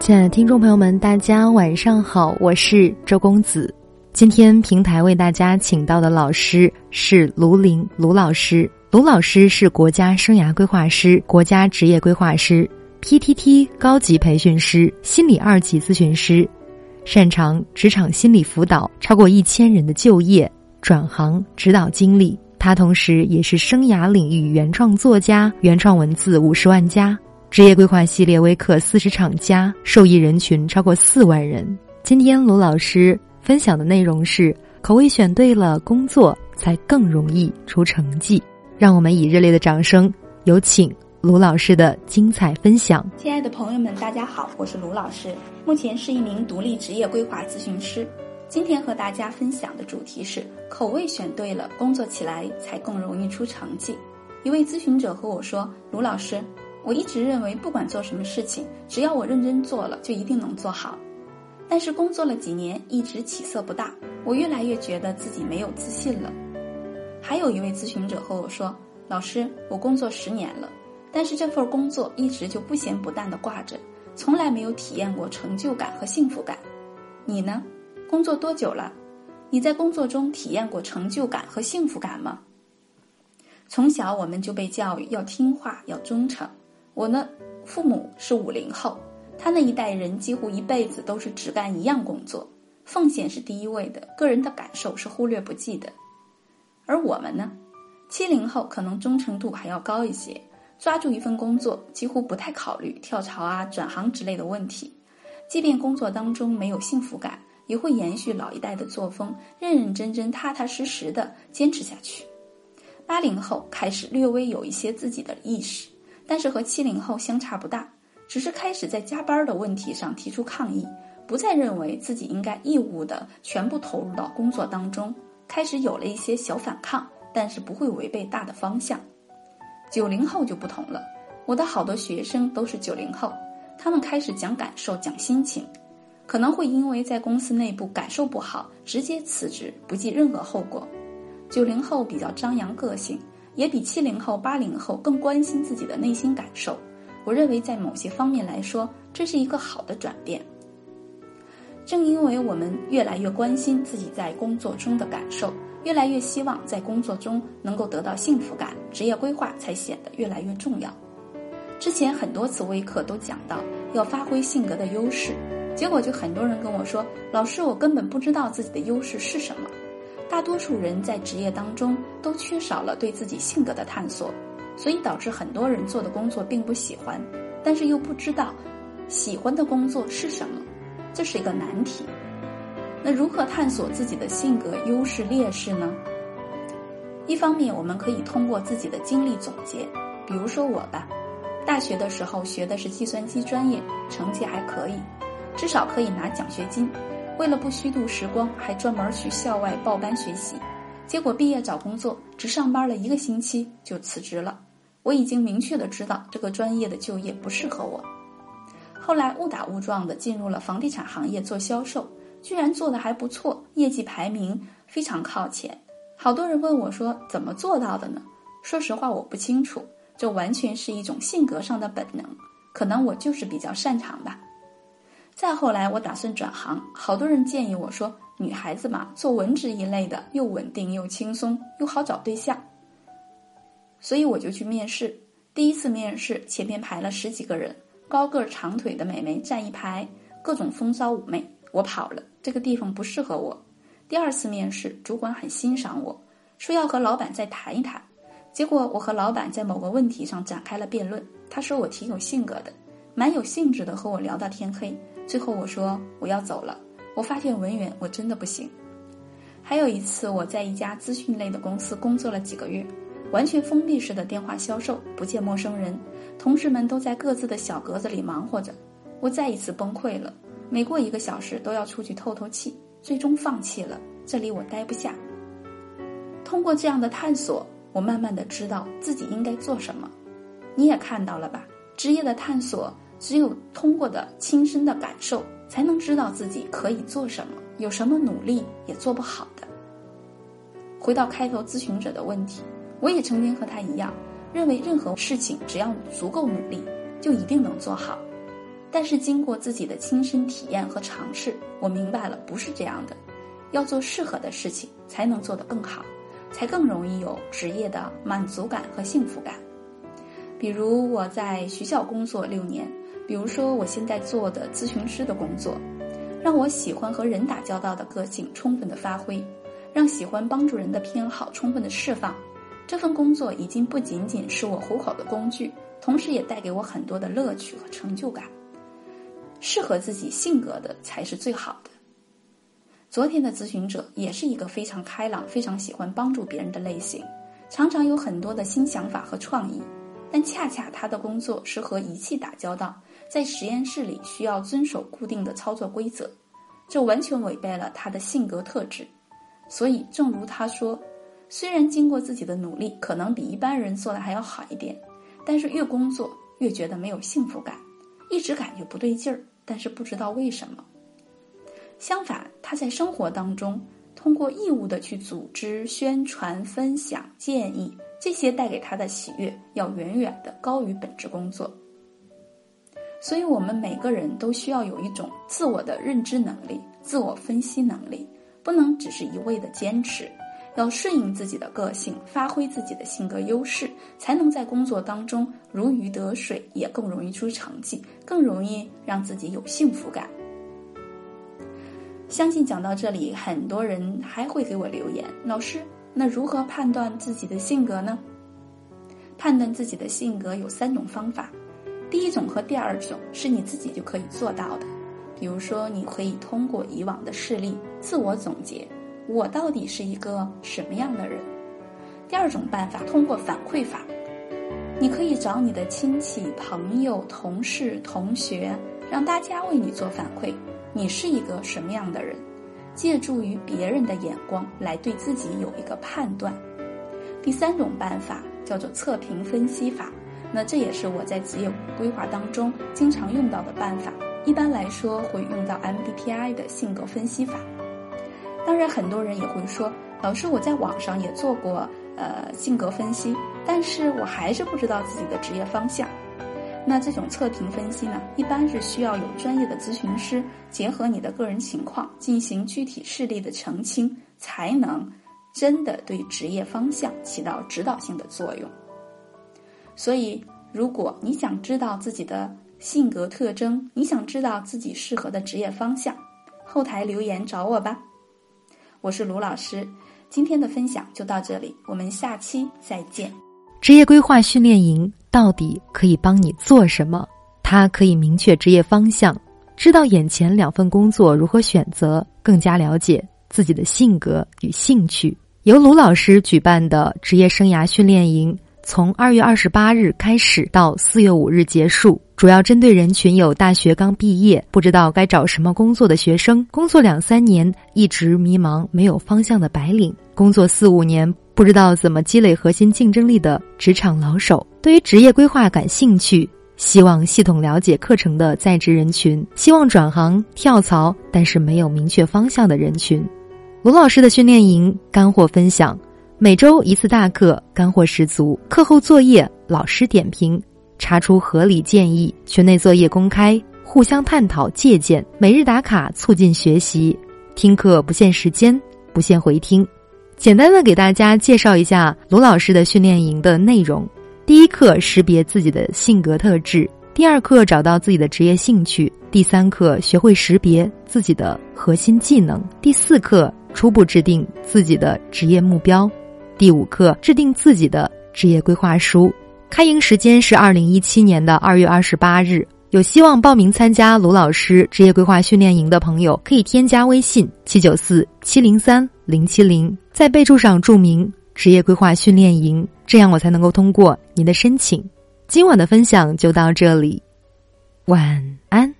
亲爱的听众朋友们，大家晚上好，我是周公子。今天平台为大家请到的老师是卢林卢老师。卢老师是国家生涯规划师、国家职业规划师、PTT 高级培训师、心理二级咨询师，擅长职场心理辅导，超过一千人的就业转行指导经历。他同时也是生涯领域原创作家，原创文字五十万加。职业规划系列微课四十场加，受益人群超过四万人。今天卢老师分享的内容是：口味选对了，工作才更容易出成绩。让我们以热烈的掌声，有请卢老师的精彩分享。亲爱的朋友们，大家好，我是卢老师，目前是一名独立职业规划咨询师。今天和大家分享的主题是：口味选对了，工作起来才更容易出成绩。一位咨询者和我说：“卢老师。”我一直认为，不管做什么事情，只要我认真做了，就一定能做好。但是工作了几年，一直起色不大，我越来越觉得自己没有自信了。还有一位咨询者和我说：“老师，我工作十年了，但是这份工作一直就不咸不淡的挂着，从来没有体验过成就感和幸福感。你呢？工作多久了？你在工作中体验过成就感和幸福感吗？”从小我们就被教育要听话，要忠诚。我呢，父母是五零后，他那一代人几乎一辈子都是只干一样工作，奉献是第一位的，个人的感受是忽略不计的。而我们呢，七零后可能忠诚度还要高一些，抓住一份工作几乎不太考虑跳槽啊、转行之类的问题，即便工作当中没有幸福感，也会延续老一代的作风，认认真真、踏踏实实的坚持下去。八零后开始略微有一些自己的意识。但是和七零后相差不大，只是开始在加班的问题上提出抗议，不再认为自己应该义务的全部投入到工作当中，开始有了一些小反抗，但是不会违背大的方向。九零后就不同了，我的好多学生都是九零后，他们开始讲感受、讲心情，可能会因为在公司内部感受不好，直接辞职，不计任何后果。九零后比较张扬个性。也比七零后、八零后更关心自己的内心感受。我认为，在某些方面来说，这是一个好的转变。正因为我们越来越关心自己在工作中的感受，越来越希望在工作中能够得到幸福感，职业规划才显得越来越重要。之前很多次微课都讲到要发挥性格的优势，结果就很多人跟我说：“老师，我根本不知道自己的优势是什么。”大多数人在职业当中都缺少了对自己性格的探索，所以导致很多人做的工作并不喜欢，但是又不知道喜欢的工作是什么，这是一个难题。那如何探索自己的性格优势劣势呢？一方面，我们可以通过自己的经历总结，比如说我吧，大学的时候学的是计算机专业，成绩还可以，至少可以拿奖学金。为了不虚度时光，还专门去校外报班学习，结果毕业找工作只上班了一个星期就辞职了。我已经明确的知道这个专业的就业不适合我。后来误打误撞的进入了房地产行业做销售，居然做的还不错，业绩排名非常靠前。好多人问我说怎么做到的呢？说实话我不清楚，这完全是一种性格上的本能，可能我就是比较擅长吧。再后来，我打算转行，好多人建议我说：“女孩子嘛，做文职一类的，又稳定又轻松，又好找对象。”所以我就去面试。第一次面试，前面排了十几个人，高个长腿的美眉站一排，各种风骚妩媚，我跑了，这个地方不适合我。第二次面试，主管很欣赏我，说要和老板再谈一谈。结果我和老板在某个问题上展开了辩论，他说我挺有性格的，蛮有兴致的和我聊到天黑。最后我说我要走了，我发现文员我真的不行。还有一次我在一家资讯类的公司工作了几个月，完全封闭式的电话销售，不见陌生人，同事们都在各自的小格子里忙活着，我再一次崩溃了，每过一个小时都要出去透透气，最终放弃了，这里我待不下。通过这样的探索，我慢慢的知道自己应该做什么。你也看到了吧，职业的探索。只有通过的亲身的感受，才能知道自己可以做什么，有什么努力也做不好的。回到开头咨询者的问题，我也曾经和他一样，认为任何事情只要足够努力，就一定能做好。但是经过自己的亲身体验和尝试，我明白了不是这样的。要做适合的事情，才能做得更好，才更容易有职业的满足感和幸福感。比如我在学校工作六年，比如说我现在做的咨询师的工作，让我喜欢和人打交道的个性充分的发挥，让喜欢帮助人的偏好充分的释放。这份工作已经不仅仅是我糊口的工具，同时也带给我很多的乐趣和成就感。适合自己性格的才是最好的。昨天的咨询者也是一个非常开朗、非常喜欢帮助别人的类型，常常有很多的新想法和创意，但恰恰他的工作是和仪器打交道，在实验室里需要遵守固定的操作规则，这完全违背了他的性格特质。所以，正如他说，虽然经过自己的努力，可能比一般人做的还要好一点，但是越工作越觉得没有幸福感，一直感觉不对劲儿，但是不知道为什么。相反，他在生活当中通过义务的去组织、宣传、分享、建议，这些带给他的喜悦要远远的高于本职工作。所以，我们每个人都需要有一种自我的认知能力、自我分析能力，不能只是一味的坚持，要顺应自己的个性，发挥自己的性格优势，才能在工作当中如鱼得水，也更容易出成绩，更容易让自己有幸福感。相信讲到这里，很多人还会给我留言。老师，那如何判断自己的性格呢？判断自己的性格有三种方法，第一种和第二种是你自己就可以做到的。比如说，你可以通过以往的事例自我总结，我到底是一个什么样的人。第二种办法，通过反馈法，你可以找你的亲戚、朋友、同事、同学，让大家为你做反馈。你是一个什么样的人？借助于别人的眼光来对自己有一个判断。第三种办法叫做测评分析法，那这也是我在职业规划当中经常用到的办法。一般来说会用到 MBTI 的性格分析法。当然，很多人也会说，老师，我在网上也做过呃性格分析，但是我还是不知道自己的职业方向。那这种测评分析呢，一般是需要有专业的咨询师结合你的个人情况进行具体事例的澄清，才能真的对职业方向起到指导性的作用。所以，如果你想知道自己的性格特征，你想知道自己适合的职业方向，后台留言找我吧。我是卢老师，今天的分享就到这里，我们下期再见。职业规划训练营。到底可以帮你做什么？它可以明确职业方向，知道眼前两份工作如何选择，更加了解自己的性格与兴趣。由卢老师举办的职业生涯训练营，从二月二十八日开始到四月五日结束，主要针对人群有大学刚毕业不知道该找什么工作的学生，工作两三年一直迷茫没有方向的白领，工作四五年。不知道怎么积累核心竞争力的职场老手，对于职业规划感兴趣，希望系统了解课程的在职人群，希望转行跳槽但是没有明确方向的人群。罗老师的训练营干货分享，每周一次大课，干货十足。课后作业老师点评，查出合理建议。群内作业公开，互相探讨借鉴。每日打卡促进学习，听课不限时间，不限回听。简单的给大家介绍一下卢老师的训练营的内容：第一课识别自己的性格特质；第二课找到自己的职业兴趣；第三课学会识别自己的核心技能；第四课初步制定自己的职业目标；第五课制定自己的职业规划书。开营时间是二零一七年的二月二十八日。有希望报名参加卢老师职业规划训练营的朋友，可以添加微信七九四七零三零七零，在备注上注明“职业规划训练营”，这样我才能够通过您的申请。今晚的分享就到这里，晚安。